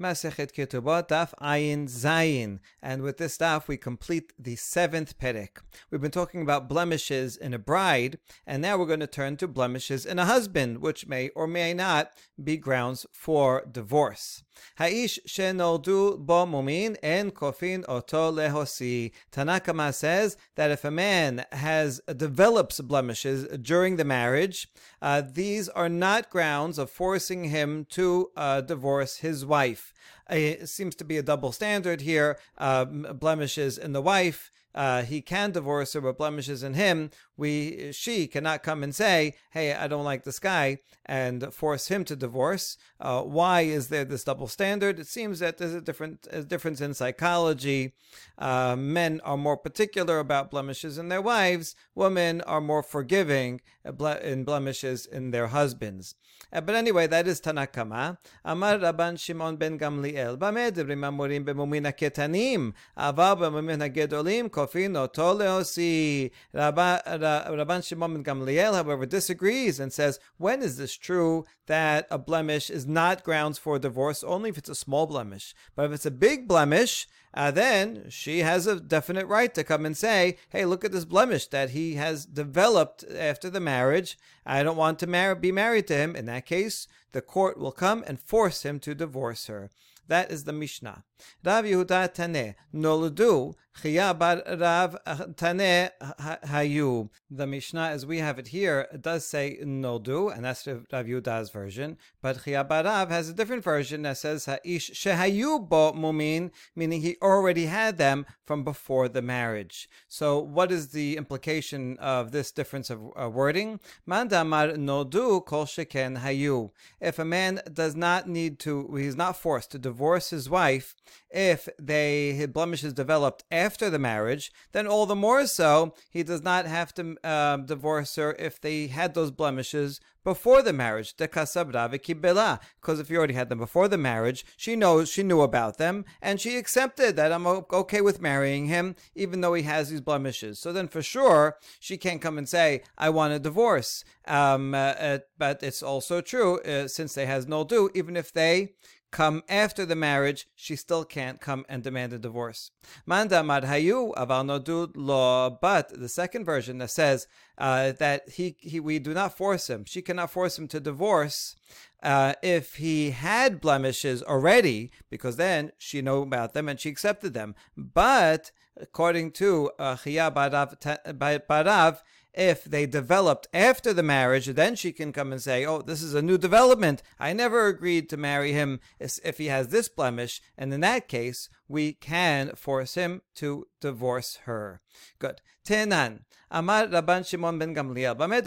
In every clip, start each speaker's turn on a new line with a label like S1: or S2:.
S1: Masechet Ketubot, Daf Ayin Zayin. And with this daf, we complete the seventh perek. We've been talking about blemishes in a bride, and now we're going to turn to blemishes in a husband, which may or may not be grounds for divorce. Ha'ish shenoldu bo mumin en kofin oto lehosi. Tanakama says that if a man has develops blemishes during the marriage, uh, these are not grounds of forcing him to uh, divorce his wife. Uh, it seems to be a double standard here. Uh, blemishes in the wife uh, he can divorce her, but blemishes in him, we she cannot come and say, "Hey, I don't like this guy," and force him to divorce. Uh, why is there this double standard? It seems that there's a different a difference in psychology. Uh, men are more particular about blemishes in their wives. Women are more forgiving in blemishes in their husbands. Uh, but anyway, that is Tanakama. Amar Rabban Shimon ben Gamliel. B'meh dibrim amurim b'mumin ketanim aval b'mumin gedolim kofin oto leosi. Rabban Shimon ben Gamliel, however, disagrees and says, when is this true that a blemish is not grounds for divorce? Only if it's a small blemish. But if it's a big blemish, uh, then she has a definite right to come and say, hey, look at this blemish that he has developed after the marriage. I don't want to mar- be married to him. In that case, the court will come and force him to divorce her. That is the Mishnah. Rav Yehuda Taneh Noldu Chia bar Rav Taneh Hayu. The Mishnah, as we have it here, does say Noldu, and that's Rav Yehuda's version. But Chia bar Rav has a different version that says Haish Shehayu Bo Mumin, meaning he already had them from before the marriage. So, what is the implication of this difference of uh, wording? Mandamar Noldu Kol Sheken Hayu. If a man does not need to, he's not forced to divorce his wife if they blemishes developed after the marriage, then all the more so he does not have to uh, divorce her if they had those blemishes before the marriage. Because if you already had them before the marriage, she knows she knew about them and she accepted that I'm okay with marrying him, even though he has these blemishes. So then, for sure, she can't come and say I want a divorce. Um, uh, uh, but it's also true uh, since they has no do, even if they come after the marriage, she still can't come and demand a divorce. Manda madhayu aval law, but the second version that says uh, that he, he we do not force him. She cannot force him to divorce uh, if he had blemishes already, because then she knew about them and she accepted them. But according to uh, Barav, if they developed after the marriage, then she can come and say, Oh, this is a new development. I never agreed to marry him if he has this blemish. And in that case, we can force him to divorce her. Good. Tenan. Amar Rabban Shimon ben Gamliel. Bamed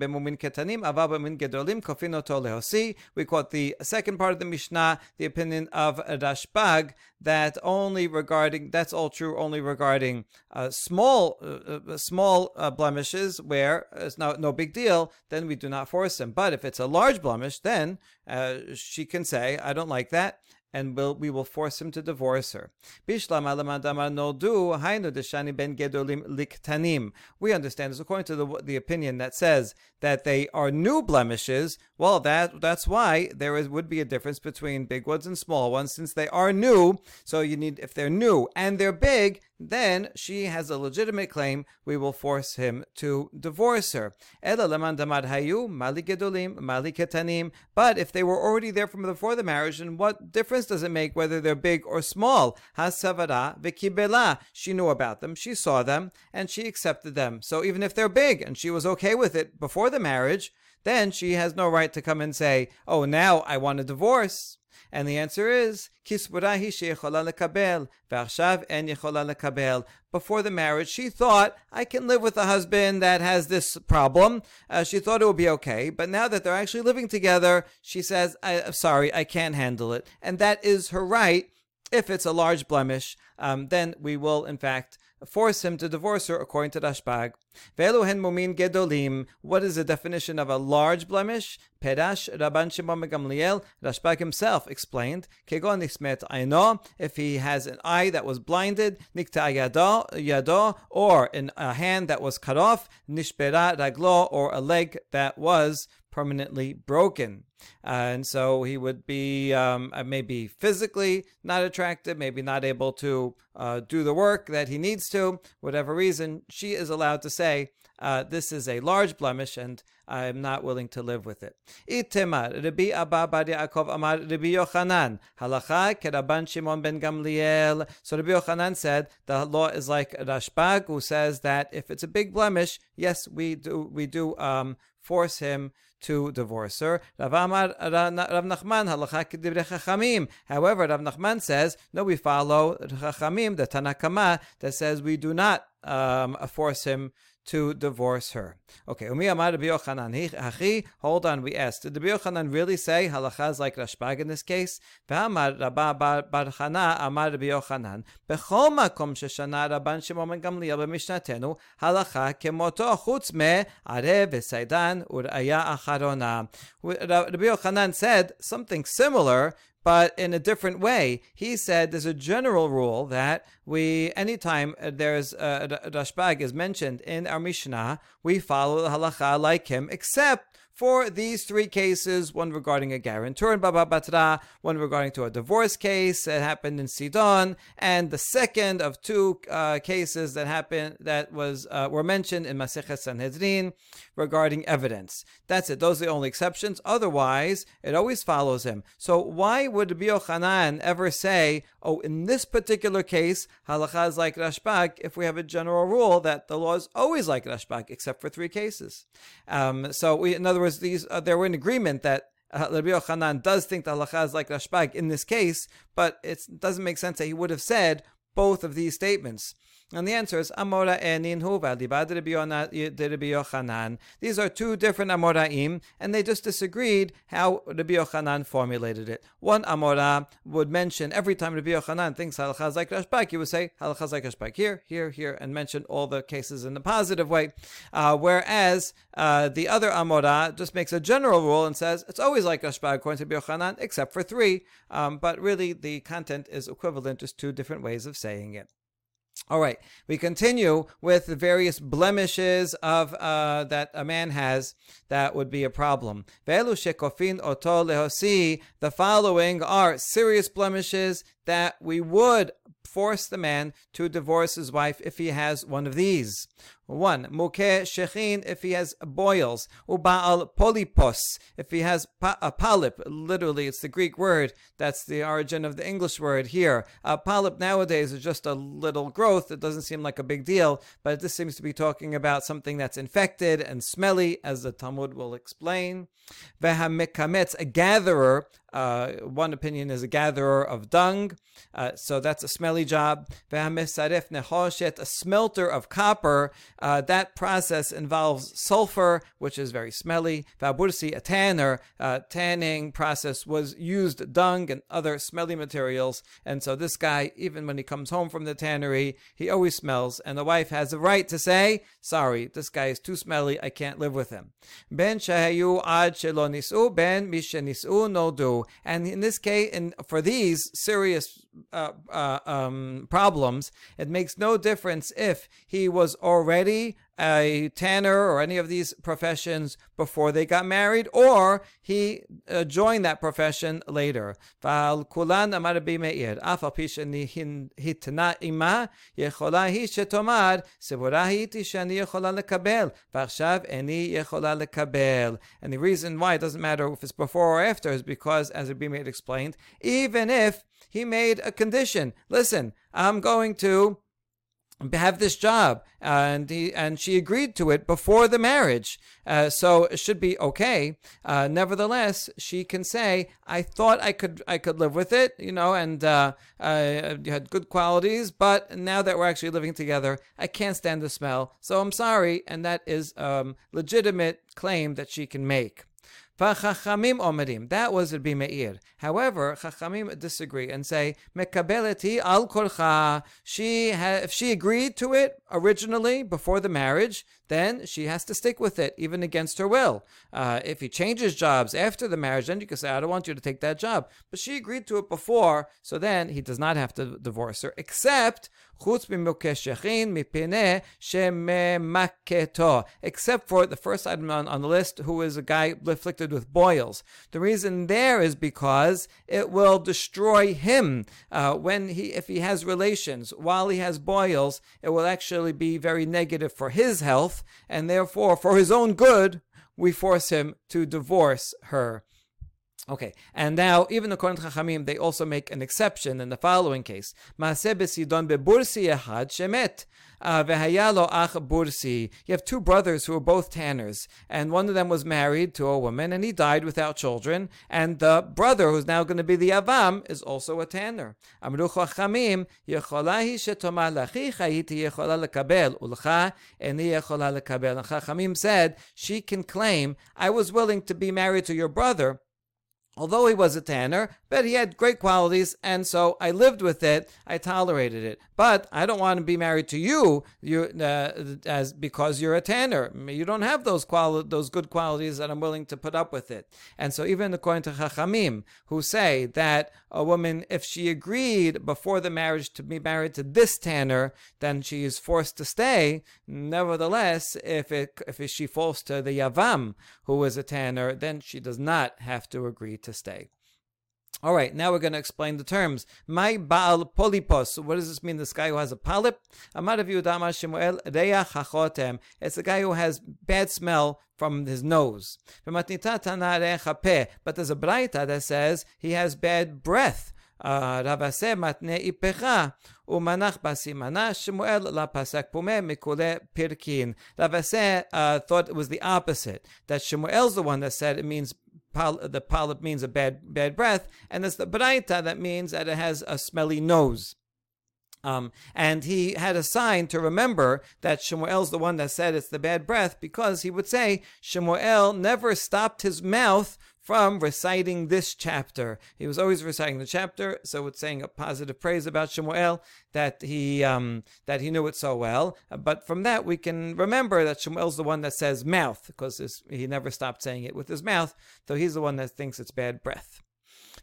S1: bemumin ketanim, gedolim. We quote the second part of the Mishnah, the opinion of Rashbag, that only regarding, that's all true only regarding uh, small, uh, uh small uh, blemishes where it's no, no big deal, then we do not force him. But if it's a large blemish, then uh, she can say, I don't like that and will we will force him to divorce her. We understand this according to the, the opinion that says that they are new blemishes. Well, that that's why there is, would be a difference between big ones and small ones since they are new. So you need if they're new and they're big, then she has a legitimate claim. We will force him to divorce her. But if they were already there from before the marriage, then what difference does it make whether they're big or small? Hasavara v'kibela. She knew about them, she saw them, and she accepted them. So even if they're big and she was okay with it before the marriage, then she has no right to come and say, "Oh, now I want a divorce." And the answer is, Before the marriage, she thought, I can live with a husband that has this problem. Uh, she thought it would be okay. But now that they're actually living together, she says, I'm sorry, I can't handle it. And that is her right. If it's a large blemish, um, then we will, in fact, force him to divorce her according to Rashbag. Ve'eluhen mumin gedolim. What is the definition of a large blemish? Pedash Rabban Shimon Gamliel. Rashbag himself explained. Kegon nismet ayno. If he has an eye that was blinded, nikta yado, yado, or in a hand that was cut off, nishbera raglo, or a leg that was permanently broken. Uh, and so he would be um, uh, maybe physically not attractive, maybe not able to uh, do the work that he needs to, whatever reason. She is allowed to say, uh, This is a large blemish, and I'm not willing to live with it. Itemar, Rabbi Abba Bar Yaakov Amar Rabbi Yochanan, Halacha Keraban Shimon ben Gamliel. So Rabbi Yochanan said the law is like Rashbag, who says that if it's a big blemish, yes, we do we do um, force him to divorce her. Rav Nachman. However, Rav Nachman says no, we follow chachamim, the Tanakama that says we do not um, force him to divorce her. Okay, Umi Amar Rabbi Hachi, hold on, we asked, did Rabbi Yochanan really say halacha is like Rashbag in this case? V'amar Rabba Bar Chana Amar Rabbi Yochanan, Bechol makom sheshana Rabban Shimon ben Gamliel b'mishnatenu, halacha kemoto chutz me arev v'saidan ur'aya acharona. Rabbi Yochanan said something similar, but in a different way. He said there's a general rule that we, anytime there's a, a Rashbag is mentioned in our Mishnah, we follow the halacha like him, except for these three cases, one regarding a guarantor in Baba Batra, one regarding to a divorce case that happened in Sidon, and the second of two uh, cases that happened that was uh, were mentioned in Masechet Sanhedrin regarding evidence. That's it. Those are the only exceptions. Otherwise, it always follows him. So why would Rabbi Yochanan ever say, "Oh, in this particular case, halacha is like Rashbag"? If we have a general rule that the law is always like Rashbag, except for three cases. Um, so we, in other words these uh, they were in agreement that uh, Rabbi Yochanan does think the halacha is like Rashbag in this case, but it doesn't make sense that he would have said both of these statements. And the answer is Amora Enin Rabbi Yochanan. These are two different Amoraim, and they just disagreed how Rabbi Yochanan formulated it. One Amora would mention every time Rabbi Yochanan thinks halachas like Rashbag, he would say halachas like Rashbag here, here, here, and mention all the cases in the positive way. Uh, whereas uh, the other Amora just makes a general rule and says it's always like Rashbag according to Rabbi Yochanan, except for three. Um, but really, the content is equivalent, just two different ways of saying it. All right, we continue with the various blemishes of uh, that a man has that would be a problem. velu shekofin otolehoosi The following are serious blemishes that we would force the man to divorce his wife if he has one of these. One, mukeh shechin if he has boils, uba'al polypos if he has a polyp. Literally, it's the Greek word. That's the origin of the English word here. A polyp nowadays is just a little growth. It doesn't seem like a big deal, but this seems to be talking about something that's infected and smelly, as the Talmud will explain. Vehamikametz, a gatherer uh, one opinion is a gatherer of dung, uh, so that's a smelly job. A smelter of copper, uh, that process involves sulfur, which is very smelly. Vabursi, a tanner, uh, tanning process was used dung and other smelly materials, and so this guy, even when he comes home from the tannery, he always smells, and the wife has a right to say, "Sorry, this guy is too smelly. I can't live with him." Ben ad ben mishenisu no. And in this case, and for these serious uh, uh, um, problems, it makes no difference if he was already a tanner or any of these professions before they got married, or he uh, joined that profession later. And the reason why it doesn't matter if it's before or after is because, as Rabbi explained, even if he made a condition, listen, I'm going to have this job. And he, and she agreed to it before the marriage. Uh, so it should be okay. Uh, nevertheless she can say i thought i could i could live with it you know and uh, you had good qualities but now that we're actually living together i can't stand the smell. So i'm sorry and that is um, legitimate claim that she can make V'chachamim omerim. That was Rabbi Meir. However, Chachamim disagree and say, Mekabeleti al korcha. She ha- if she agreed to it originally before the marriage, then she has to stick with it, even against her will. Uh, if he changes jobs after the marriage, then you can say, I don't want you to take that job. But she agreed to it before, so then he does not have to divorce her, except except for the first item on, on the list, who is a guy afflicted with boils. The reason there is because it will destroy him uh, when he, if he has relations while he has boils. It will actually be very negative for his health, and therefore, for his own good, we force him to divorce her. Okay, and now even according to Chachamim, they also make an exception in the following case: Maaseh bebursi shemet. Uh, ach. You have two brothers who were both tanners, and one of them was married to a woman, and he died without children. And the brother, who's now going to be the avam, is also a tanner. Amru chachamim yecholahi shetoma lachicha iti yechola lekabel ulcha eni yechola lekabel. And Chachamim said she can claim, "I was willing to be married to your brother." Although he was a tanner, but he had great qualities, and so I lived with it. I tolerated it. But I don't want to be married to you, you uh, as because you're a tanner. You don't have those quali- those good qualities that I'm willing to put up with it. And so even according to Chachamim, who say that a woman, if she agreed before the marriage to be married to this tanner, then she is forced to stay. Nevertheless, if it if she falls to the yavam, who is a tanner, then she does not have to agree to stay. All right, now we're going to explain the terms. My Baal Polypos. What does this mean? This guy who has a polyp? It's a guy who has bad smell from his nose. But there's a braita that says he has bad breath. רבסה מתנה איפך ומנח בסימנה שמואל לפסק פומה מכולי פרקין. Ravase uh, thought it was the opposite, that Shemuel's the one that said it means the polyp means a bad bad breath, and it's the braita that means that it has a smelly nose. Um, and he had a sign to remember that Shemuel's the one that said it's the bad breath because he would say Shemuel never stopped his mouth from reciting this chapter. He was always reciting the chapter, so it's saying a positive praise about Shemuel that he um, that he knew it so well. But from that we can remember that Shemuel's the one that says mouth because he never stopped saying it with his mouth, though he's the one that thinks it's bad breath.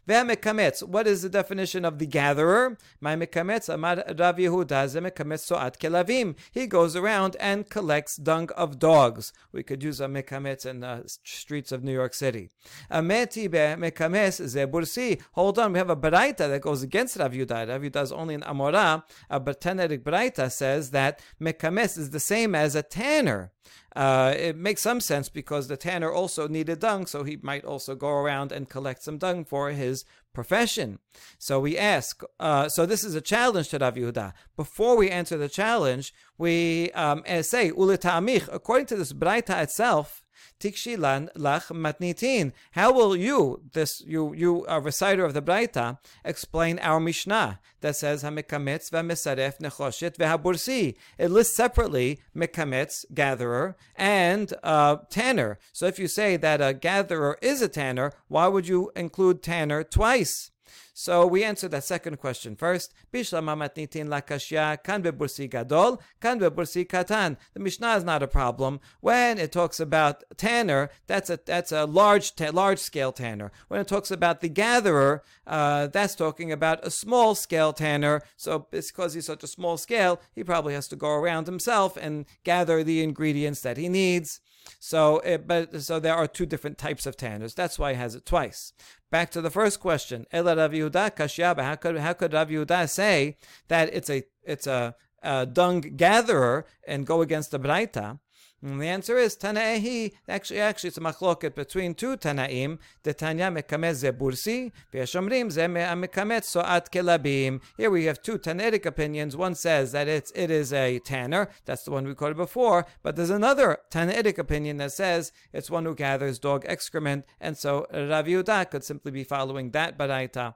S1: Ve'mekametz. What is the definition of the gatherer? My mekametz amad Rav Yehuda zemekametz soat kelavim. He goes around and collects dung of dogs. We could use a mekametz in the streets of New York City. Ameti mekametz zebursi. Hold on, we have a baraita that goes against Rav Yehuda. Rav Yehuda is only an amora. A Tannaitic baraita says that mekametz is the same as a tanner. Uh, it makes some sense because the tanner also needed dung, so he might also go around and collect some dung for his profession. So we ask, uh, so this is a challenge to Rav Yehuda. Before we answer the challenge, we um, say, according to this Braita itself, Tikshilan lach matnitin. How will you, this you you a reciter of the Braita, explain our Mishnah that says hamikametz v'mesaref nechoshet v'habursi? It lists separately mikametz gatherer and uh, tanner. So if you say that a gatherer is a tanner, why would you include tanner twice? So we answered that second question first. Bishlam matnitin lakashya kan bebursi gadol, kan bebursi katan. The Mishnah is not a problem. When it talks about tanner, that's a that's a large ta- large scale tanner. When it talks about the gatherer, uh, that's talking about a small scale tanner. So because he's such a small scale, he probably has to go around himself and gather the ingredients that he needs. So, it, but so there are two different types of tanners. That's why he has it twice. Back to the first question. Ela kashyaba. How could how could Rav Yehuda say that it's a it's a, a dung gatherer and go against the Braita? And the answer is Tanaihi. Actually, actually, it's a machloket between two Tanaim. The Tanya mekamet ze bursi, v'yashomrim ze mekamet soat kelabim. Here we have two Tannaitic opinions. One says that it's it is a tanner. That's the one we quoted before. But there's another Tannaitic opinion that says it's one who gathers dog excrement. And so Rav Yehuda could simply be following that baraita.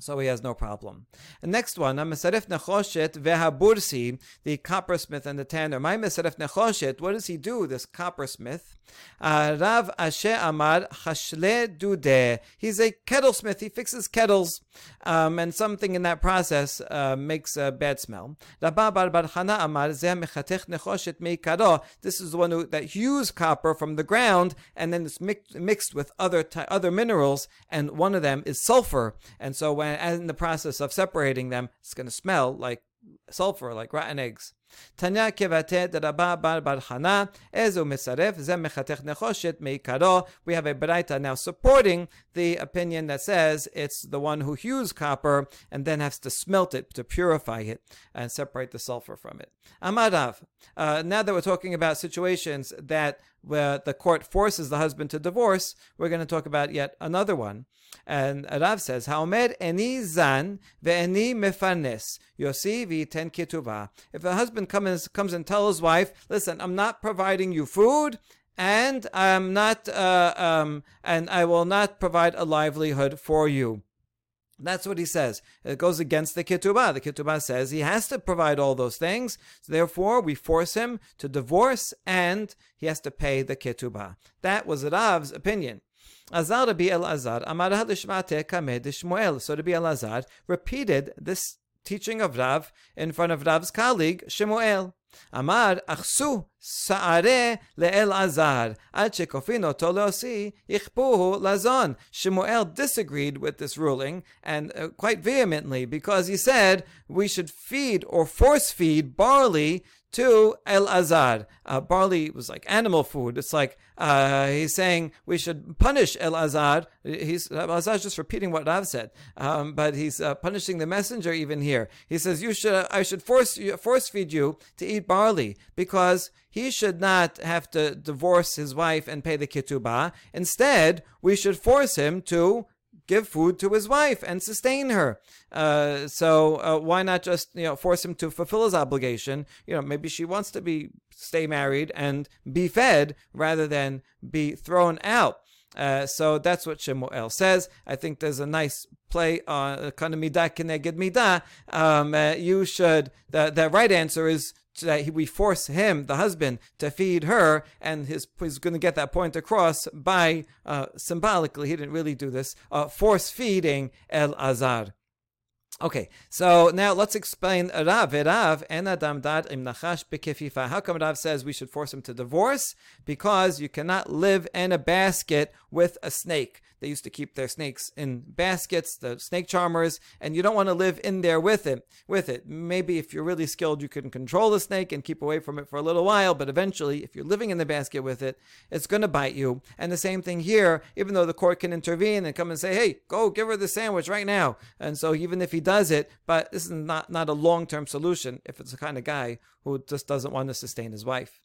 S1: So he has no problem. The next one, Mesaref Nechoshet Vehabursi, the coppersmith and the tanner. My Mesaref Nechoshet, what does he do, this coppersmith? Uh, Rav Ashi Amar Hashle Dude. He's a kettlesmith. He fixes kettles, um, and something in that process uh, makes a bad smell. Amar Zeh Mechatech Nechoshet Meikaro. This is the one who, that hews copper from the ground, and then it's mixed, mixed with other other minerals, and one of them is sulfur. And so when in the process of separating them, it's going to smell like sulfur, like rotten eggs. Tanya kevate bar bar Hana ezu misaref zem mechatech nechoshet meikaro. We have a beraita now supporting the opinion that says it's the one who hews copper and then has to smelt it to purify it and separate the sulfur from it. Amarav. Uh, now that we're talking about situations that where the court forces the husband to divorce, we're going to talk about yet another one. And Rav says, Haomer eni zan ve'eni mefarnes, yosi v'iten ketuvah. If a husband comes, comes and tells his wife, listen, I'm not providing you food, and I'm not, uh, um, and I will not provide a livelihood for you. That's what he says. It goes against the ketubah. The ketubah says he has to provide all those things. So therefore, we force him to divorce and he has to pay the ketubah. That was Rav's opinion. Azar Rabbi Elazar, Amar Hadishmate Kamed Shmuel. So Rabbi Elazar repeated this teaching of Rav in front of Rav's colleague Shemuel. אמר, אחסו שערי לאלעזר, עד שכופין אותו להוציא, יכפוהו לזון. Shemuel disagreed with this ruling, and uh, quite vehemently, because he said we should feed or force feed barley to El Azar. Uh, barley was like animal food. It's like uh, he's saying we should punish El Azar. He's El Azar's just repeating what Rav said, um, but he's uh, punishing the messenger even here. He says you should I should force force feed you to eat barley because he should not have to divorce his wife and pay the ketubah. Instead, we should force him to give food to his wife and sustain her. Uh, so uh, why not just you know force him to fulfill his obligation? You know, maybe she wants to be stay married and be fed rather than be thrown out. Uh, so that's what Shemuel says. I think there's a nice play on midah. Um, uh, you should. The the right answer is that we force him, the husband, to feed her, and his, he's going to get that point across by uh, symbolically, he didn't really do this, uh, force feeding El Azar. Okay, so now let's explain Rav. Rav en adam dad im nachash bekefifa. How come Rav says we should force him to divorce? Because you cannot live in a basket with a snake. They used to keep their snakes in baskets, the snake charmers, and you don't want to live in there with it. With it, maybe if you're really skilled, you can control the snake and keep away from it for a little while. But eventually, if you're living in the basket with it, it's going to bite you. And the same thing here. Even though the court can intervene and come and say, "Hey, go give her the sandwich right now," and so even if he does it, but this is not not a long term solution if it's the kind of guy who just doesn't want to sustain his wife.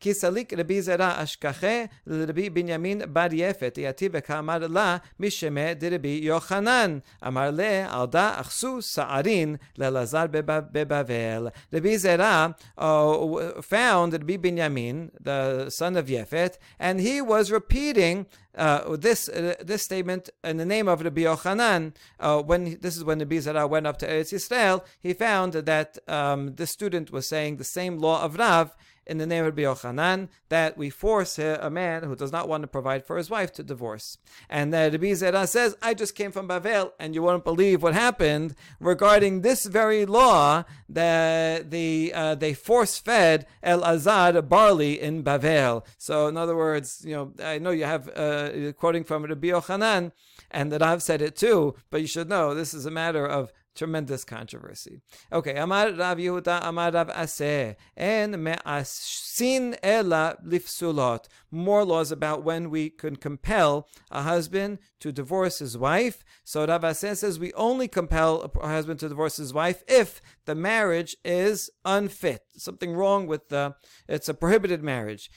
S1: כי סליק רבי זרע אשכחה לרבי בנימין בר יפת, יתי וכאמר לה משמע דרבי יוחנן. אמר לה, על דא אחסו שערין לאלעזר בבבל. Rabbi Zera uh, found Rabbi Binyamin, the son of Yefet, and he was repeating uh, this uh, this statement in the name of Rabbi Yochanan. Uh, when this is when Rabbi Zera went up to Eretz Yisrael, he found that um, the student was saying the same law of Rav in the name of Rabbi Yochanan that we force a man who does not want to provide for his wife to divorce. And uh, Rabbi Zera says, I just came from Bavel, and you won't believe what happened regarding this very law that the uh, they force fed El Azar barley in Bavel. So, in other words, you know, I know you have uh, quoting from Rabbi Yochanan, and that I've said it too, but you should know this is a matter of Tremendous controversy. Okay, Amar Rav Yehuda, Amar Rav Aseh, and Me'asin Ela Lifsulot. More laws about when we can compel a husband to divorce his wife. So Rav Aseh says we only compel a husband to divorce his wife if the marriage is unfit. Something wrong with the, it's a prohibited marriage.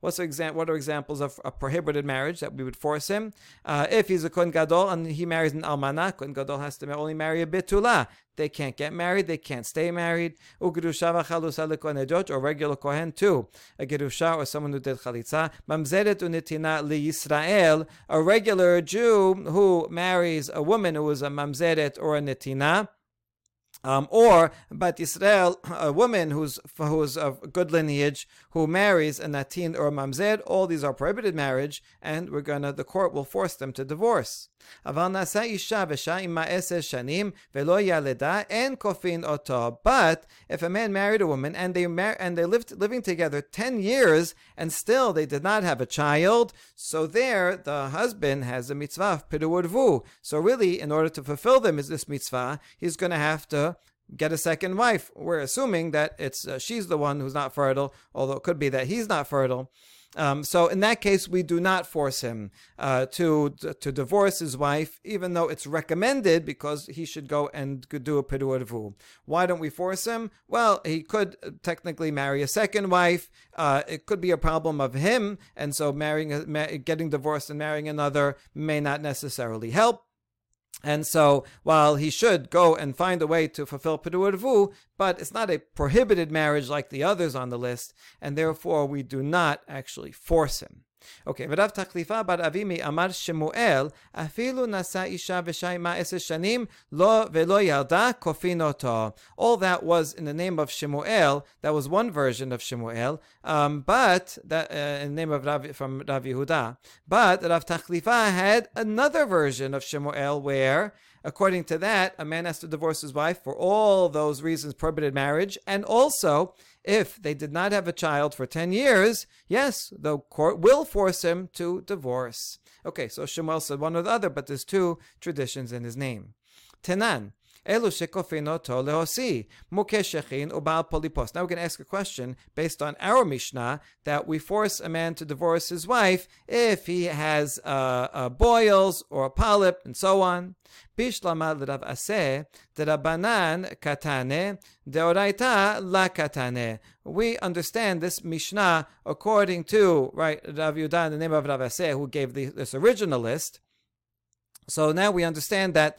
S1: What's what are examples of a prohibited marriage that we would force him? Uh, if he's a kohen Gadol and he marries an almana, Kohen Gadol has to only marry a bitula. They can't get married, they can't stay married. Or regular Kohen too. A gerusha or someone who did chalitza. Mamzeret unitina li Yisrael, a regular Jew who marries a woman who is a mamzeret or a netina. Um, or Bat Israel, a woman who's who's of good lineage who marries a natin or a mamzer, all these are prohibited marriage, and we're gonna the court will force them to divorce. But if a man married a woman and they mar- and they lived living together ten years and still they did not have a child, so there the husband has a mitzvah of So really, in order to fulfill them is this mitzvah, he's to have to get a second wife. We're assuming that it's uh, she's the one who's not fertile, although it could be that he's not fertile. Um, so in that case, we do not force him uh, to to divorce his wife, even though it's recommended because he should go and do a piru Why don't we force him? Well, he could uh, technically marry a second wife. Uh, it could be a problem of him, and so marrying, getting divorced and marrying another may not necessarily help. And so, while he should go and find a way to fulfill Pedu but it's not a prohibited marriage like the others on the list, and therefore we do not actually force him. Okay, ורב תחליפה בר אבימי אמר שמואל, אפילו נשא אישה ושי מעשר שנים, לא ולא ילדה, כופין אותו. All that was in the name of Shemuel, that was one version of Shemuel, um, but, that, uh, in the name of Rav, from Rav Yehuda. But Rav Tachlifa had another version of Shemuel where According to that, a man has to divorce his wife for all those reasons prohibited marriage, and also if they did not have a child for 10 years, yes, the court will force him to divorce. Okay, so Shemuel said one or the other, but there's two traditions in his name. Tenan, Elu lehosi, mukeshechin polipos. Now we're going to ask a question based on our Mishnah that we force a man to divorce his wife if he has uh, uh, boils or a polyp and so on. Bishlama l'rav aseh, d'rabanan katane, deoraita la katane. We understand this Mishnah according to, right, Rav Yudan, the name of Rav Aseh, who gave the, this original list. So now we understand that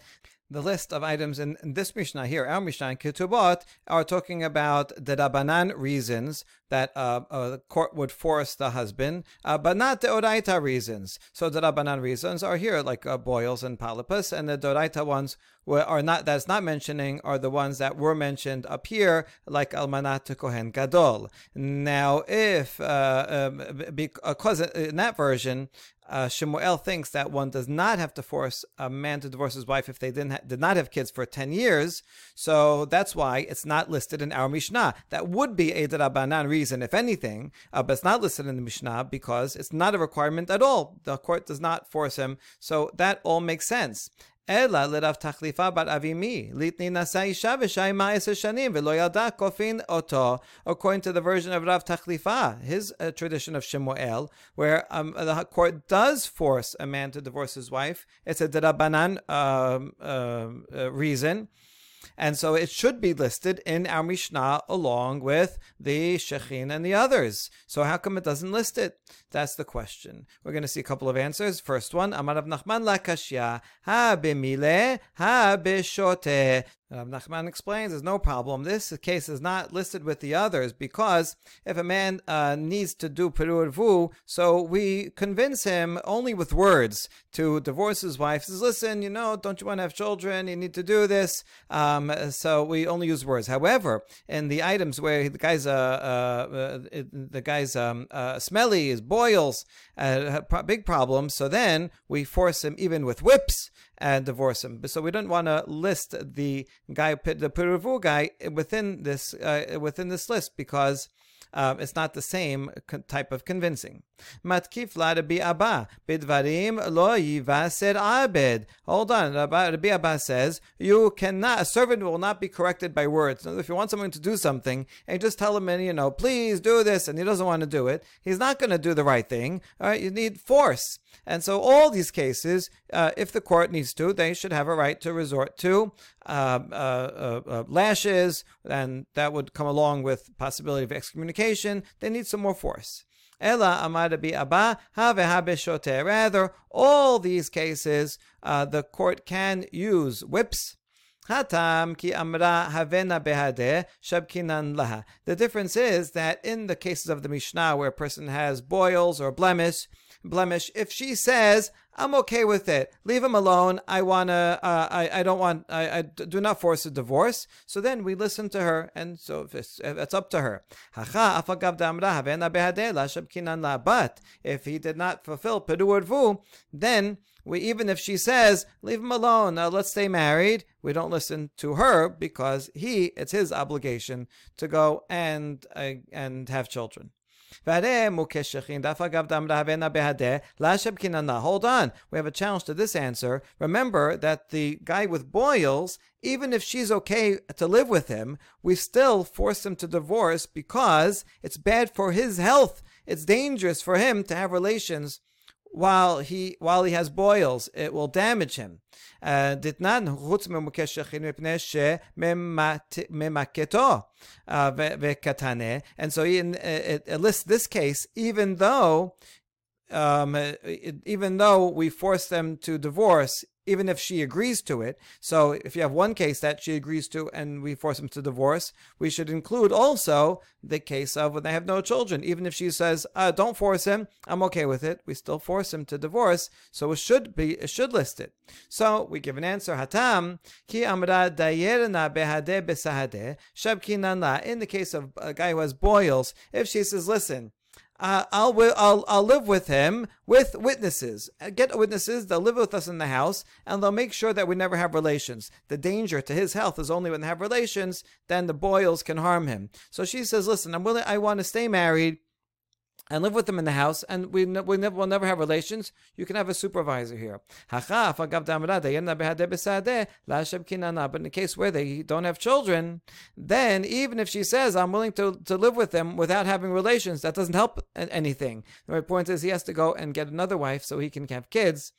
S1: the list of items in, this Mishnah here, our Mishnah in Ketubot, are talking about the Rabbanan reasons that uh, uh, the court would force the husband, uh, but not the Oraita reasons. So the Rabbanan reasons are here, like uh, boils and polypus, and the Doraita ones were, are not that's not mentioning are the ones that were mentioned up here, like Almanat Kohen Gadol. Now, if uh, um, because in that version, uh, Shemuel thinks that one does not have to force a man to divorce his wife if they didn't ha- did not have kids for 10 years. So that's why it's not listed in our Mishnah. That would be a Darabanan reason, if anything, uh, but it's not listed in the Mishnah because it's not a requirement at all. The court does not force him. So that all makes sense. אלא לרב תחליפה בר אבימי, ליתני נשא אישה ושי עשר שנים, ולא ילדה כופין אותו, according to the version of Rav Tachlifa, his uh, tradition of Shemuel, where um, the court does force a man to divorce his wife. It's a derabanan um, uh, uh, reason. And so it should be listed in our Mishnah along with the Shechin and the others. So how come it doesn't list it? That's the question. We're going to see a couple of answers. First one, Amar Rav Nachman la kashya, ha b'mile, ha b'shote. Rav Nachman explains there's no problem. This case is not listed with the others because if a man uh, needs to do perur vu, so we convince him only with words to divorce his wife. He Says, listen, you know, don't you want to have children? You need to do this. Um, so we only use words. However, in the items where the guy's uh, uh, the guy's um, uh, smelly, his boils, uh, big problems. So then we force him even with whips and divorce him. So we don't want to list the guy, the Puravu guy, within this uh, within this list because uh, it's not the same type of convincing. Matkif la Rabbi Abba, bidvarim lo yivaser abed. Hold on, Rabbi Abba says, you cannot, a servant will not be corrected by words. If you want someone to do something, and just tell him, and you know, please do this, and he doesn't want to do it, he's not going to do the right thing. All right, you need force. And so all these cases, uh, if the court needs to, they should have a right to resort to uh, uh, uh, uh lashes, and that would come along with possibility of excommunication. They need some more force. Ela amar bi abba have habe Rather, all these cases, uh, the court can use whips. Hatam ki amra havena behade shabkinan laha. The difference is that in the cases of the Mishnah where a person has boils or blemish, blemish, if she says, I'm okay with it. Leave him alone. I wanna. Uh, I. I don't want. I, I. do not force a divorce. So then we listen to her, and so it's, it's up to her. But if he did not fulfill pedu then we even if she says leave him alone, uh, let's stay married, we don't listen to her because he. It's his obligation to go and uh, and have children. Hold on, we have a challenge to this answer. Remember that the guy with boils, even if she's okay to live with him, we still force him to divorce because it's bad for his health. It's dangerous for him to have relations while he while he has boils, it will damage him. דתנן חוץ ממוקש שכין מפני שממקתו וקטנה. And so in, it, it lists this case, even though um, even though we force them to divorce, even if she agrees to it. So if you have one case that she agrees to and we force them to divorce, we should include also the case of when they have no children. Even if she says, uh, don't force him, I'm okay with it, we still force him to divorce. So it should be, it should list it. So we give an answer, Hatam, ki amra dayerna behade besahade, shabkinan In the case of a guy who has boils, if she says, listen, uh, I'll, I'll, I'll live with him with witnesses. Uh, get witnesses, they'll live with us in the house, and they'll make sure that we never have relations. The danger to his health is only when they have relations, then the boils can harm him. So she says, listen, I'm willing, I want to stay married and live with them in the house, and we, we will never have relations, you can have a supervisor here. But in the case where they don't have children, then even if she says, I'm willing to, to live with them without having relations, that doesn't help anything. The point is, he has to go and get another wife so he can have kids.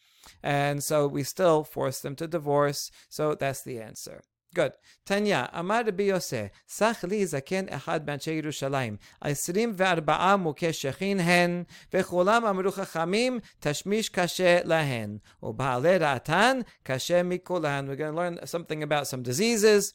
S1: And so we still force them to divorce. So that's the answer. Good. Tanya, אמר רבי יוסי, סך לי זקן אחד מאנשי ירושלים, עשרים וארבעה מוכי שכין הן, וכולם אמרו חכמים, תשמיש קשה להן, ובעלי רעתן קשה מכולן. We're going to learn something about some diseases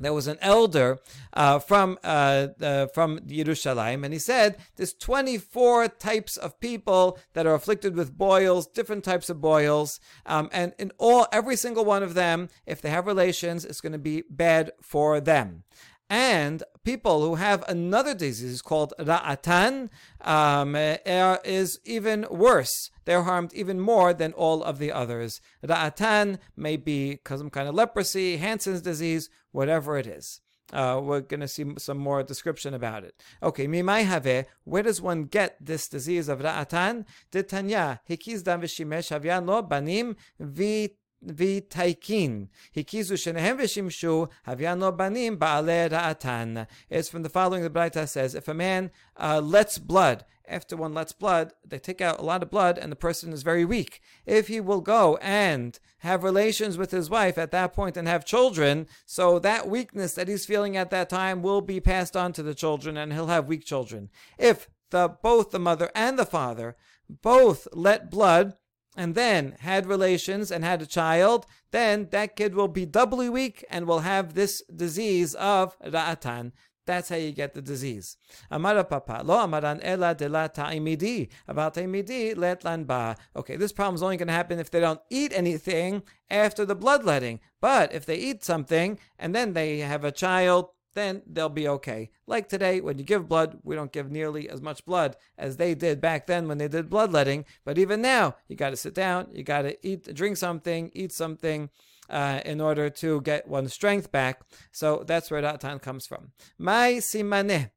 S1: there was an elder uh, from uh, uh, from Yerushalayim, and he said there's 24 types of people that are afflicted with boils, different types of boils, um, and in all, every single one of them, if they have relations, it's going to be bad for them. And people who have another disease called ra'atan um, is even worse. They're harmed even more than all of the others. Ra'atan may be some kind of leprosy, Hansen's disease, whatever it is. Uh, we're going to see some more description about it. Okay, mimai have, where does one get this disease of ra'atan? Tanya, hikiz dam v'shimesh havyan lo banim v'it v'taikin. Hikizu shenehem v'shimshu havyano banim ba'ale ra'atan. It's from the following, the Braita says, if a man uh, lets blood, after one lets blood, they take out a lot of blood and the person is very weak. If he will go and have relations with his wife at that point and have children, so that weakness that he's feeling at that time will be passed on to the children and he'll have weak children. If the both the mother and the father both let blood and then had relations and had a child, then that kid will be doubly weak and will have this disease of ra'atan. That's how you get the disease. Amara papa lo amaran ela de la ta'imidi about ta'imidi let lan ba. Okay, this problem is only going to happen if they don't eat anything after the bloodletting. But if they eat something and then they have a child, then they'll be okay. Like today, when you give blood, we don't give nearly as much blood as they did back then when they did bloodletting. But even now, you got to sit down, you got to eat, drink something, eat something. Uh, in order to get one's strength back. So that's where that time comes from. My simane.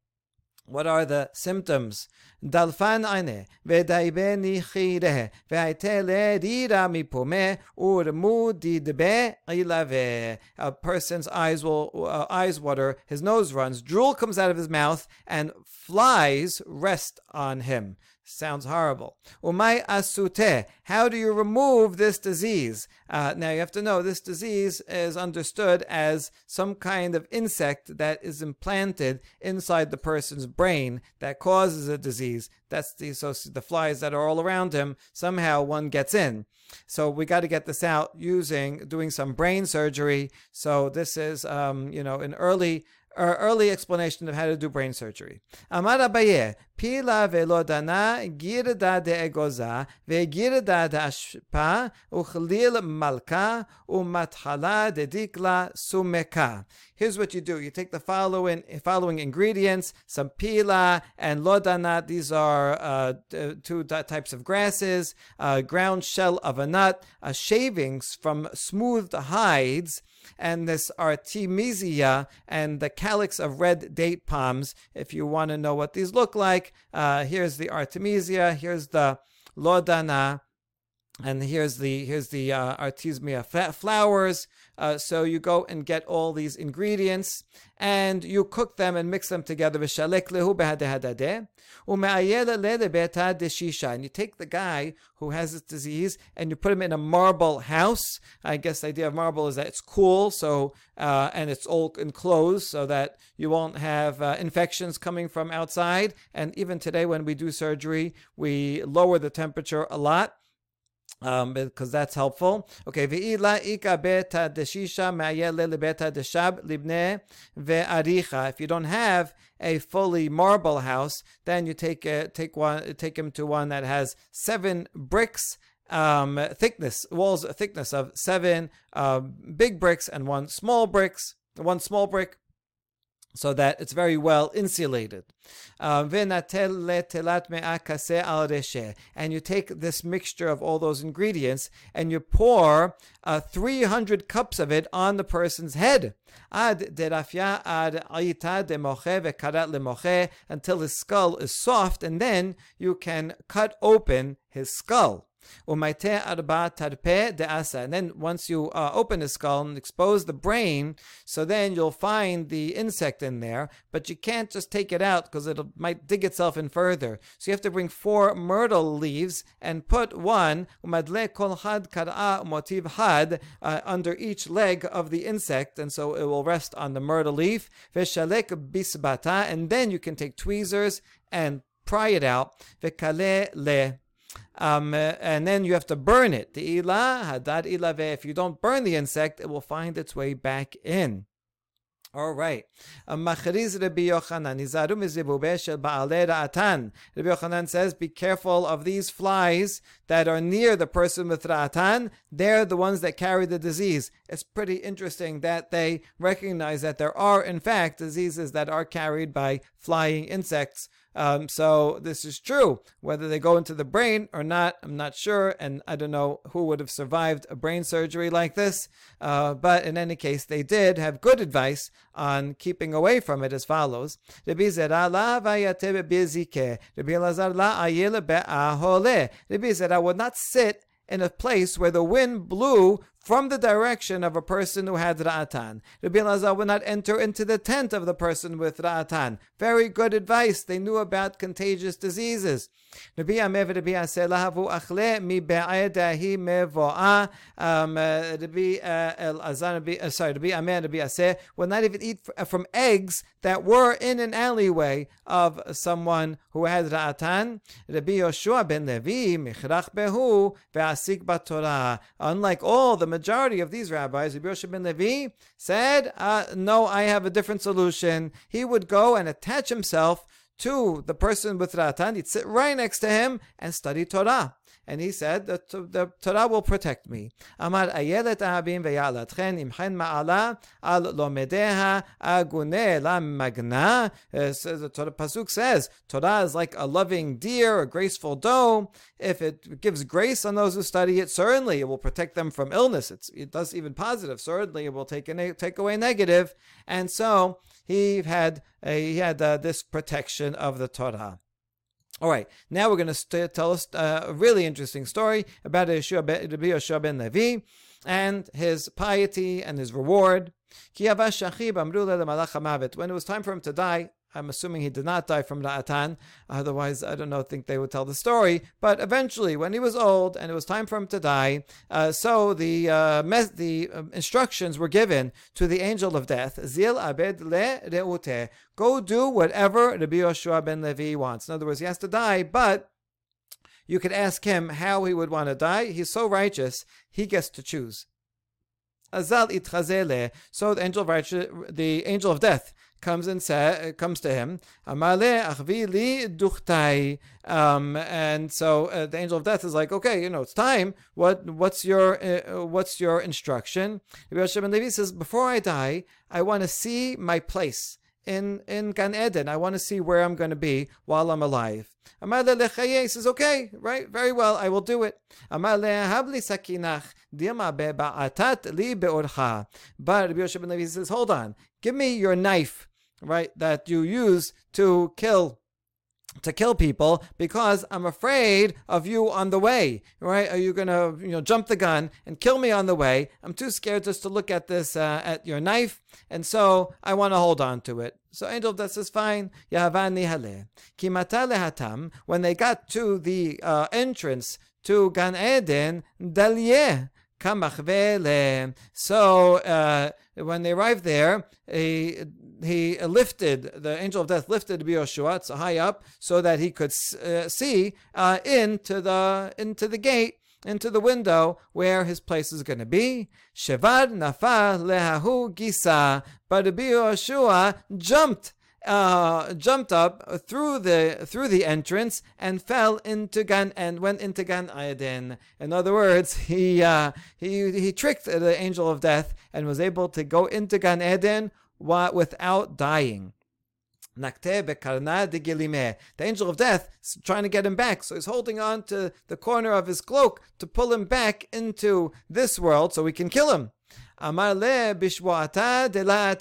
S1: What are the symptoms? Dalfan aine, khireh ve veitele dira ur urmu didbe ilave. A person's eyes will uh, eyes water, his nose runs, drool comes out of his mouth, and flies rest on him. Sounds horrible. Umay asute. How do you remove this disease? Uh, now you have to know this disease is understood as some kind of insect that is implanted inside the person's brain that causes a disease. That's the so the flies that are all around him. Somehow one gets in. So we got to get this out using doing some brain surgery. So this is um, you know an early our early explanation of how to do brain surgery. Amar Abaye, girda de egoza vegirda de ashpa uchlil malka umathala de dikla sumeka. Here's what you do. You take the following following ingredients, some pila and lodana. These are uh, two types of grasses, uh, ground shell of a nut, uh, shavings from smoothed hides, and this artemisia and the calyx of red date palms. If you want to know what these look like, uh, here's the artemisia, here's the lodana, and here's the here's the uh, artemisia flowers. Uh, so you go and get all these ingredients and you cook them and mix them together. And you take the guy who has this disease and you put him in a marble house. I guess the idea of marble is that it's cool, so uh, and it's all enclosed so that you won't have uh, infections coming from outside. And even today, when we do surgery, we lower the temperature a lot um, because that's helpful. Okay, ve'ila ika beta deshisha deshab libne ve'aricha. If you don't have a fully marble house, then you take take one take him to one that has seven bricks um, thickness walls thickness of seven uh, big bricks and one small bricks one small brick so that it's very well insulated. Uh, and you take this mixture of all those ingredients and you pour uh, 300 cups of it on the person's head. Until his skull is soft, and then you can cut open his skull. And then once you uh, open the skull and expose the brain, so then you'll find the insect in there, but you can't just take it out because it might dig itself in further. So you have to bring four myrtle leaves and put one had uh, under each leg of the insect, and so it will rest on the myrtle leaf. And then you can take tweezers and pry it out. Um, uh, and then you have to burn it. The ilah, hadad ilave. If you don't burn the insect, it will find its way back in. All right. Machariz Rabbi Yochanan. Rabbi Yochanan says, be careful of these flies that are near the person with ra'atan. They're the ones that carry the disease. It's pretty interesting that they recognize that there are, in fact, diseases that are carried by flying insects. Um, so this is true. Whether they go into the brain or not, I'm not sure, and I don't know who would have survived a brain surgery like this. Uh, but in any case, they did have good advice on keeping away from it as follows. Rabbi Zera would not sit in a place where the wind blew from the direction of a person who had Ra'atan. Rabbi Elazar would not enter into the tent of the person with Ra'atan. Very good advice. They knew about contagious diseases. Rabbi Amev Rabbi Achle mi be'edahi mevo'a. Um, uh, Rabbi uh, Elazar, uh, sorry, Rabbi Amev Rabbi would not even eat from eggs that were in an alleyway of someone who had Ra'atan. Rabbi Yoshua ben Levi michrach behu ve'asik b'Torah. Unlike all the majority of these rabbis, Rabbi Yosef ben Levi, said, uh, No, I have a different solution. He would go and attach himself to the person with Ra'atan, he'd sit right next to him and study Torah. And he said, the, the Torah will protect me. Amar ayelet ahabim ve'yalatchen imchen ma'ala al lomedeha agune la magna. The Torah Pasuk says, Torah is like a loving deer, a graceful doe. If it gives grace on those who study it, certainly it will protect them from illness. It's, it does even positive. Certainly it will take, a, take away negative. And so he had, uh, he had uh, this protection of the Torah. All right, now we're going to tell us uh, a really interesting story about Yeshua ben, ben Levi and his piety and his reward. When it was time for him to die, I'm assuming he did not die from Ra'atan. Otherwise, I don't know, think they would tell the story. But eventually, when he was old and it was time for him to die, uh, so the uh, the uh, instructions were given to the angel of death, Zil abed le re'ute. Go do whatever Rabbi Yoshua ben Levi wants. In other words, he has to die, but you could ask him how he would want to die. He's so righteous, he gets to choose. Azal itchazele. So the angel of the angel of death comes and say, comes to him. Amale achvi li duchtai. Um, and so uh, the angel of death is like, okay, you know, it's time. What what's your uh, what's your instruction? Rabbi Levi says, before I die, I want to see my place in in Gan Eden. I want to see where I'm going to be while I'm alive. Amar lechaye says, okay, right, very well, I will do it. Amar lehabli sakinach dima be'atat li be'orcha. But Rabbi Yosef Levi says, hold on, give me your knife, right, that you use to kill to kill people because I'm afraid of you on the way. Right? Are you gonna, you know, jump the gun and kill me on the way? I'm too scared just to look at this uh, at your knife, and so I want to hold on to it. So Angel Death says, fine. Yahavani hale. Kimata lehatam. When they got to the uh, entrance to Gan Eden, dalyeh. So uh, when they arrived there, he, he lifted, the angel of death lifted Yoshua high up so that he could uh, see uh, into, the, into the gate into the window where his place is going to be. Shevad nafa lehahu gisa. But Yoshua jumped uh, jumped up through the through the entrance and fell into Gan and went into Gan Eden. In other words, he uh, he he tricked the angel of death and was able to go into Gan Eden without dying. The angel of death is trying to get him back, so he's holding on to the corner of his cloak to pull him back into this world so we can kill him. Amar de la.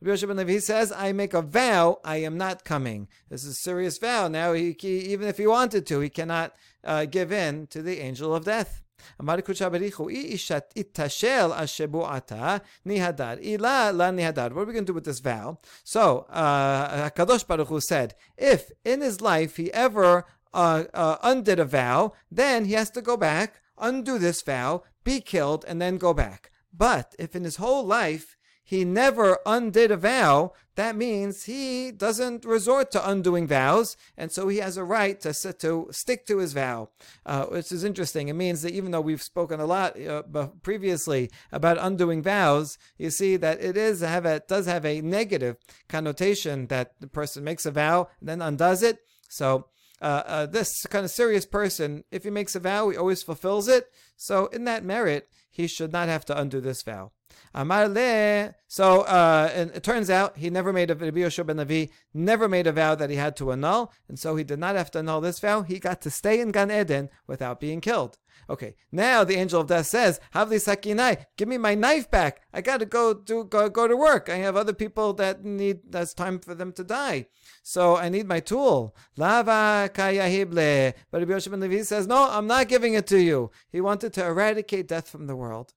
S1: Rabbi says, I make a vow, I am not coming. This is a serious vow. Now, he, he even if he wanted to, he cannot uh, give in to the angel of death. אמר לקודשא בריחו, אי יתשל השבועתה nihadar. Ila la nihadar. What are we going to do with this vow? So, uh, HaKadosh Baruch Hu said, if in his life he ever uh, uh, undid a vow, then he has to go back, undo this vow, be killed, and then go back. But if in his whole life he never undid a vow, that means he doesn't resort to undoing vows, and so he has a right to, to stick to his vow, uh, which is interesting. It means that even though we've spoken a lot uh, previously about undoing vows, you see that it is have a, does have a negative connotation that the person makes a vow and then undoes it. So uh, uh, this kind of serious person, if he makes a vow, he always fulfills it. So in that merit, he should not have to undo this vow. Amar le. So uh, it turns out he never made a Rabbi Yoshua ben never made a vow that he had to annul, and so he did not have to annul this vow. He got to stay in Gan Eden without being killed. Okay, now the angel of death says, Havli sakinai, give me my knife back. I got to go do go, go to work. I have other people that need, that's time for them to die. So I need my tool. Lava kayahible. But Rabbi Yoshua ben Levi says, no, I'm not giving it to you. He wanted to eradicate death from the world.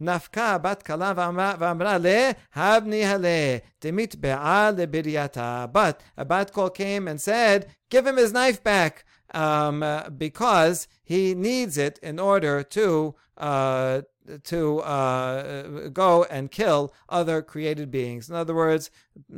S1: נפקה בת כלה ואמרה But a bat kol came and said, give him his knife back um, uh, because he needs it in order to uh, to uh, go and kill other created beings. In other words,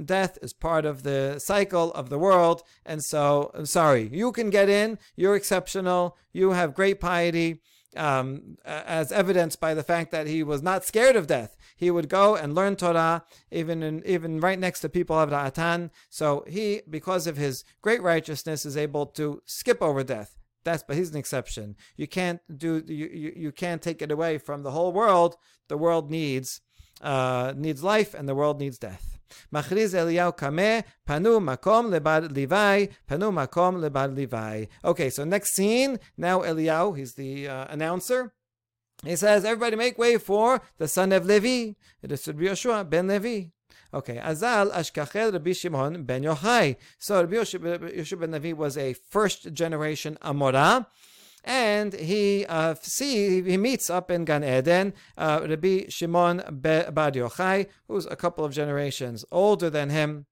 S1: death is part of the cycle of the world. And so, I'm sorry, you can get in. You're exceptional. You have great piety um, as evidenced by the fact that he was not scared of death He would go and learn Torah, even in, even right next to people of Ra'atan. So he, because of his great righteousness, is able to skip over death. That's but he's an exception. You can't do you, you, you can't take it away from the whole world. The world needs uh, needs life, and the world needs death. מכריז אליהו קמה, panu makom לבד Levi, panu makom לבד Levi. Okay, so next scene, now Eliyahu, he's the uh, announcer. he says, everybody make way for the son of Levi. It is Rabbi Yoshua ben Levi. Okay, Azal Ashkachel Rabbi Shimon ben Yochai. So Rabbi Yoshua ben Levi was a first generation Amora and he uh, see he meets up in Gan Eden uh, Rabbi Shimon Bar Yochai, who's a couple of generations older than him.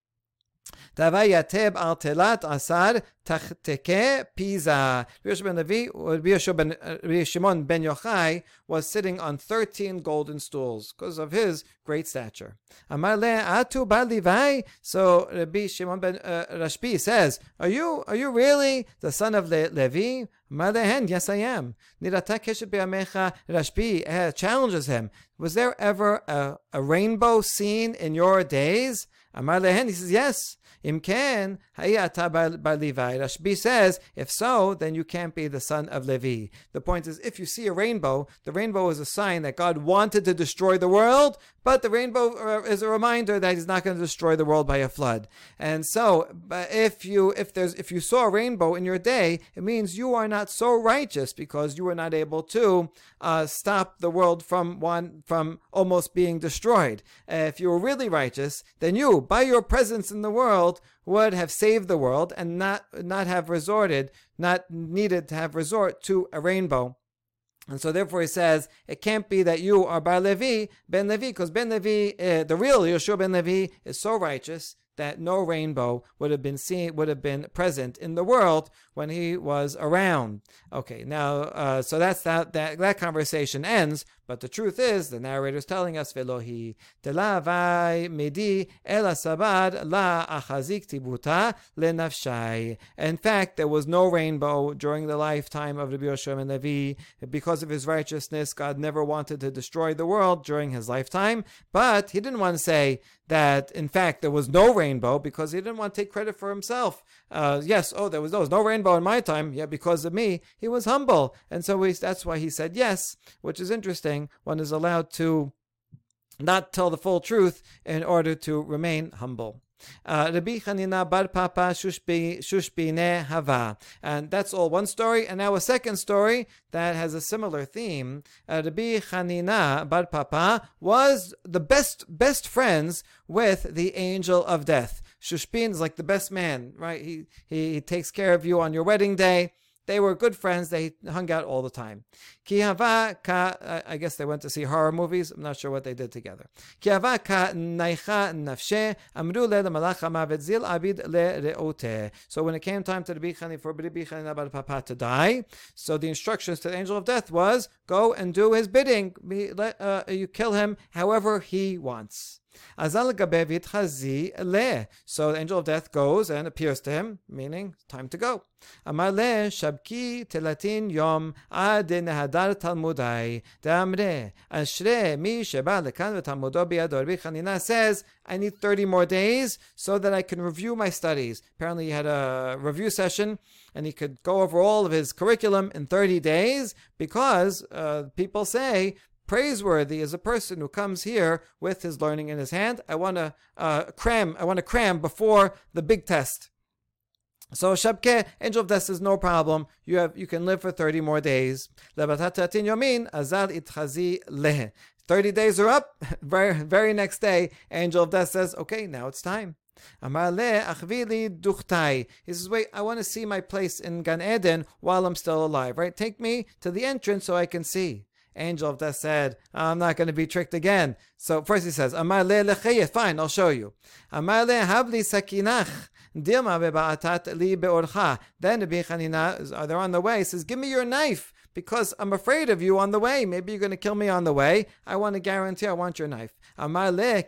S1: Tavayateb al telat asad tachteke piza. Rabbi ben Shimon ben Yochai was sitting on 13 golden stools because of his great stature. Amar le atu bar Levi. So Rabbi Shimon ben uh, Rashbi says, "Are you are you really the son of Le- Levi?" Amar lehen, yes I am. Nirata keshet be'amecha. Rashbi uh, challenges him. Was there ever a, a rainbow seen in your days? Amar lehen, he says yes. Imken hayata by Levi. Rashbi says, if so, then you can't be the son of Levi. The point is, if you see a rainbow, the rainbow is a sign that God wanted to destroy the world, but the rainbow uh, is a reminder that He's not going to destroy the world by a flood. And so, if you if there's if you saw a rainbow in your day, it means you are not so righteous because you were not able to uh, stop the world from one from almost being destroyed. Uh, if you were really righteous, then you, by your presence in the world, would have saved the world and not not have resorted, not needed to have resort to a rainbow. And so therefore he says, it can't be that you are Bar Levi, Ben Levi, because Ben Levi, uh, the real Yeshua Ben Levi, is so righteous that no rainbow would have been seen, would have been present in the world when he was around. Okay, now, uh, so that's that, that, that conversation ends, but the truth is, the narrator is telling us, Velohi telavai midi ela sabad la achazik tibuta lenafshai. In fact, there was no rainbow during the lifetime of Rabbi Yoshua and Levi. Because of his righteousness, God never wanted to destroy the world during his lifetime, but he didn't want to say that, in fact, there was no rainbow because he didn't want to take credit for himself. Uh, yes, oh, there was, there was no rainbow in my time. Yeah, because of me, he was humble. And so we, that's why he said yes, which is interesting. One is allowed to not tell the full truth in order to remain humble. Uh, Rabbi Chanina bar Papa Shushbine Hava. And that's all one story. And now a second story that has a similar theme. Uh, Rabbi Chanina bar Papa was the best best friends with the angel of death. Shushbin is like the best man, right? He, he, he takes care of you on your wedding day. They were good friends. They hung out all the time. Ka, I guess they went to see horror movies. I'm not sure what they did together. Ka naicha nafshe amru le malach abid le reote. So when it came time to the for bichani Papa to die, so the instructions to the angel of death was go and do his bidding. Uh, you kill him however he wants. Azal chazi le. So the angel of death goes and appears to him, meaning time to go. Amar le shabki telatin yom ad nehadar talmudai damre ashre mi sheba lekan v'talmudo biyador Chanina says, I need 30 more days so that I can review my studies. Apparently he had a review session and he could go over all of his curriculum in 30 days because uh, people say praiseworthy is a person who comes here with his learning in his hand. I want to uh, cram. I want to cram before the big test. So Shabke, angel of death says no problem. You have you can live for 30 more days. azal itchazi leh. 30 days are up. Very very next day, angel of death says, okay, now it's time. He says, wait, I want to see my place in Gan Eden while I'm still alive, right? Take me to the entrance so I can see angel of death said, I'm not going to be tricked again. So first he says, Amar le fine, I'll show you. Amar le havli sakinach. Dilma be'ba'atat li be'orcha. Then the Chanina, they're on the way, says, give me your knife because I'm afraid of you on the way. Maybe you're going to kill me on the way. I want to guarantee I want your knife. Now the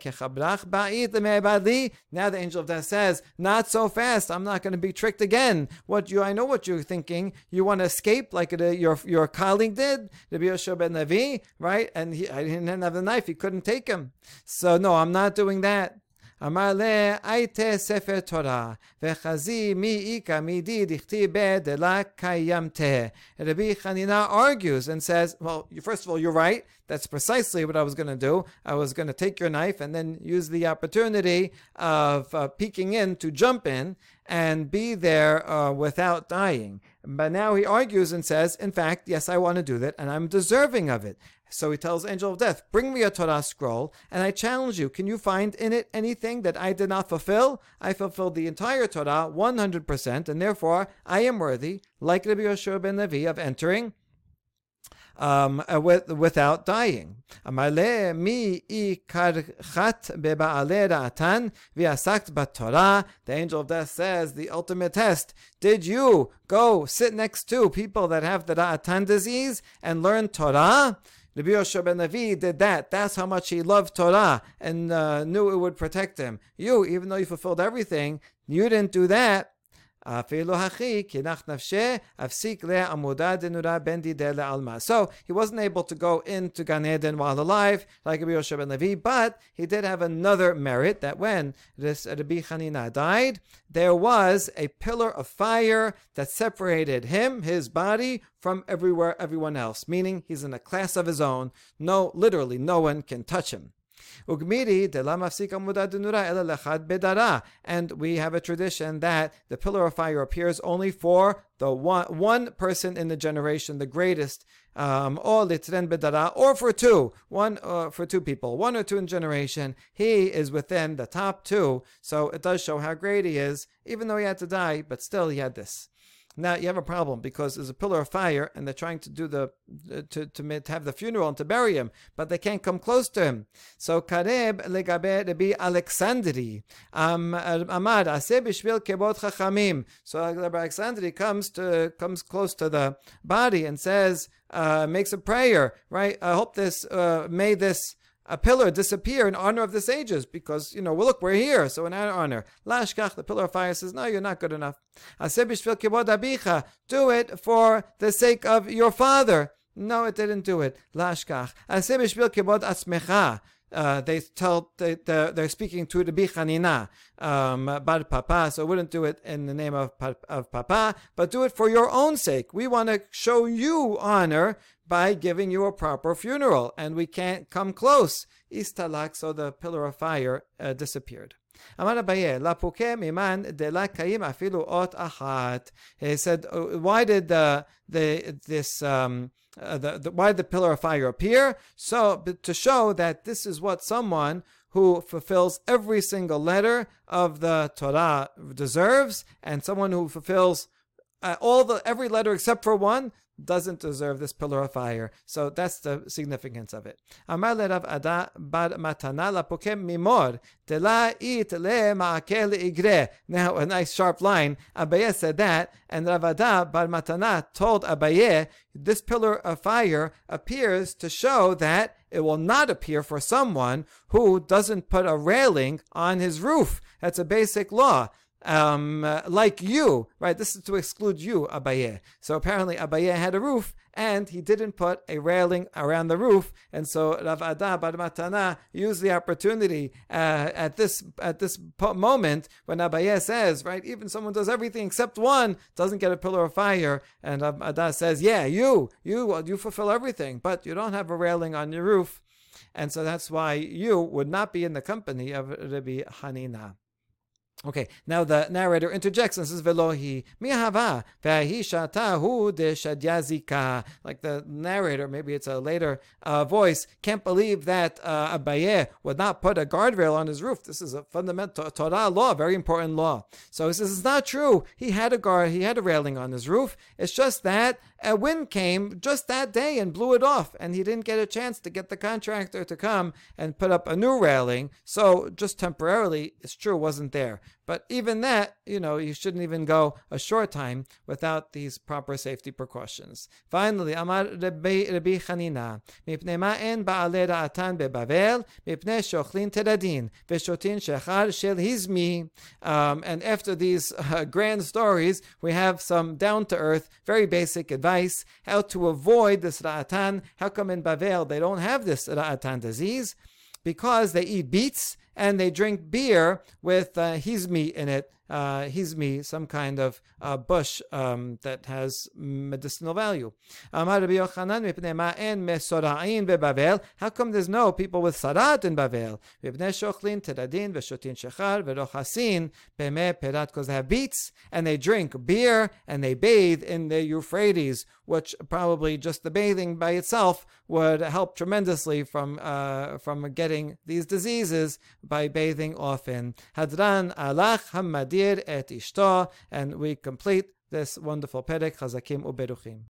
S1: angel of death says, Not so fast. I'm not going to be tricked again. What you I know what you're thinking. You want to escape like uh, your your colleague did, Rabbi Yoshua ben Levi, right? And he, I didn't have the knife. He couldn't take him. So no, I'm not doing that. אמר לה, הייתה ספר תורה, וחזי מי איכא מידי דכתיב דלה קיימתה. Rabbi Chanina argues and says, well, first of all, you're right. That's precisely what I was going to do. I was going to take your knife and then use the opportunity of uh, peeking in to jump in and be there uh, without dying. But now he argues and says, in fact, yes, I want to do that and I'm deserving of it. So he tells Angel of Death, Bring me a Torah scroll, and I challenge you, can you find in it anything that I did not fulfill? I fulfilled the entire Torah 100%, and therefore I am worthy, like Rabbi Yoshua ben Levi, of entering um, uh, with, without dying. Ra'atan. The angel of death says, the ultimate test, did you go sit next to people that have the ra'atan disease and learn Torah? Rabbi Yoshua ben Levi did that. That's how much he loved Torah and uh, knew it would protect him. You, even though you fulfilled everything, you didn't do that. So he wasn't able to go into Gan Eden while alive, like Rabbi Yoshua ben Levi, but he did have another merit that when this Rabbi Hanina died, there was a pillar of fire that separated him, his body, from everywhere everyone else, meaning he's in a class of his own. No, literally, no one can touch him. And we have a tradition that the pillar of fire appears only for the one, one person in the generation, the greatest, um, or for two, one uh, for two people, one or two in generation. He is within the top two, so it does show how great he is, even though he had to die, but still he had this. Now you have a problem because there's a pillar of fire, and they're trying to do the to, to, have the funeral and to bury him, but they can't come close to him. So Kareb legabe Rabbi Alexandri um, Amad Aseh kebot chachamim. So Rabbi Alexandri comes to comes close to the body and says, uh, makes a prayer, right? I hope this uh, may this a pillar disappear in honor of the sages because, you know, well, look, we're here, so in honor. Lashkach, the pillar of fire says, no, you're not good enough. Do it for the sake of your father. No, it didn't do it. Lashkach. Uh, they tell they, they're, speaking to the bichanina um, bar papa, so wouldn't do it in the name of of papa, but do it for your own sake. We want to show you honor by giving you a proper funeral, and we can't come close. Istalak, so the pillar of fire uh, disappeared. Amar Abaye, lapuke miman de la kaim afilu ot achat. He said, why did the, the this um, uh, the, the, why did the pillar of fire appear? So to show that this is what someone who fulfills every single letter of the Torah deserves, and someone who fulfills uh, all the every letter except for one doesn't deserve this pillar of fire. So that's the significance of it. Amar bar matana lapokem mimor it le igre. Now a nice sharp line. Abaye said that, and Rav Ada bar matana told Abaye this pillar of fire appears to show that it will not appear for someone who doesn't put a railing on his roof. That's a basic law um, uh, like you, right? This is to exclude you, Abaye. So apparently Abaye had a roof and he didn't put a railing around the roof. And so Rav Ada Bar Matana used the opportunity uh, at this at this moment when Abaye says, right, even someone does everything except one, doesn't get a pillar of fire. And Rav Ada says, yeah, you, you, you fulfill everything, but you don't have a railing on your roof. And so that's why you would not be in the company of Rabbi Hanina. Okay, now the narrator interjects and says, Velohi, mihava, hu de shadyazika. Like the narrator, maybe it's a later uh, voice, can't believe that uh, Abaye would not put a guardrail on his roof. This is a fundamental Torah law, very important law. So he says, it's not true. He had a guard, he had a railing on his roof. It's just that a wind came just that day and blew it off, and he didn't get a chance to get the contractor to come and put up a new railing. So just temporarily, it's true, wasn't there. But even that, you know, you shouldn't even go a short time without these proper safety precautions. Finally, Amar Rabbi, Rabbi Chanina, מפני מה אין בעלי דעתן בבבל? מפני שאוכלים תדדין, ושותין שחר של הזמי. And after these uh, grand stories, we have some down-to-earth, very basic advice, how to avoid this ra'atan. How come in Bavel they don't have this ra'atan disease? Because they eat beets and they drink beer with uh, hizmi in it uh, hizmi, some kind of uh, bush um, that has medicinal value. How come there's no people with sarat in Bavel? Because they have beets and they drink beer and they bathe in the Euphrates, which probably just the bathing by itself would help tremendously from uh, from getting these diseases by bathing often. Hadran alach et ishto, and we complete this wonderful perek chazakim uberuchim.